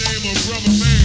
name of Brother Man.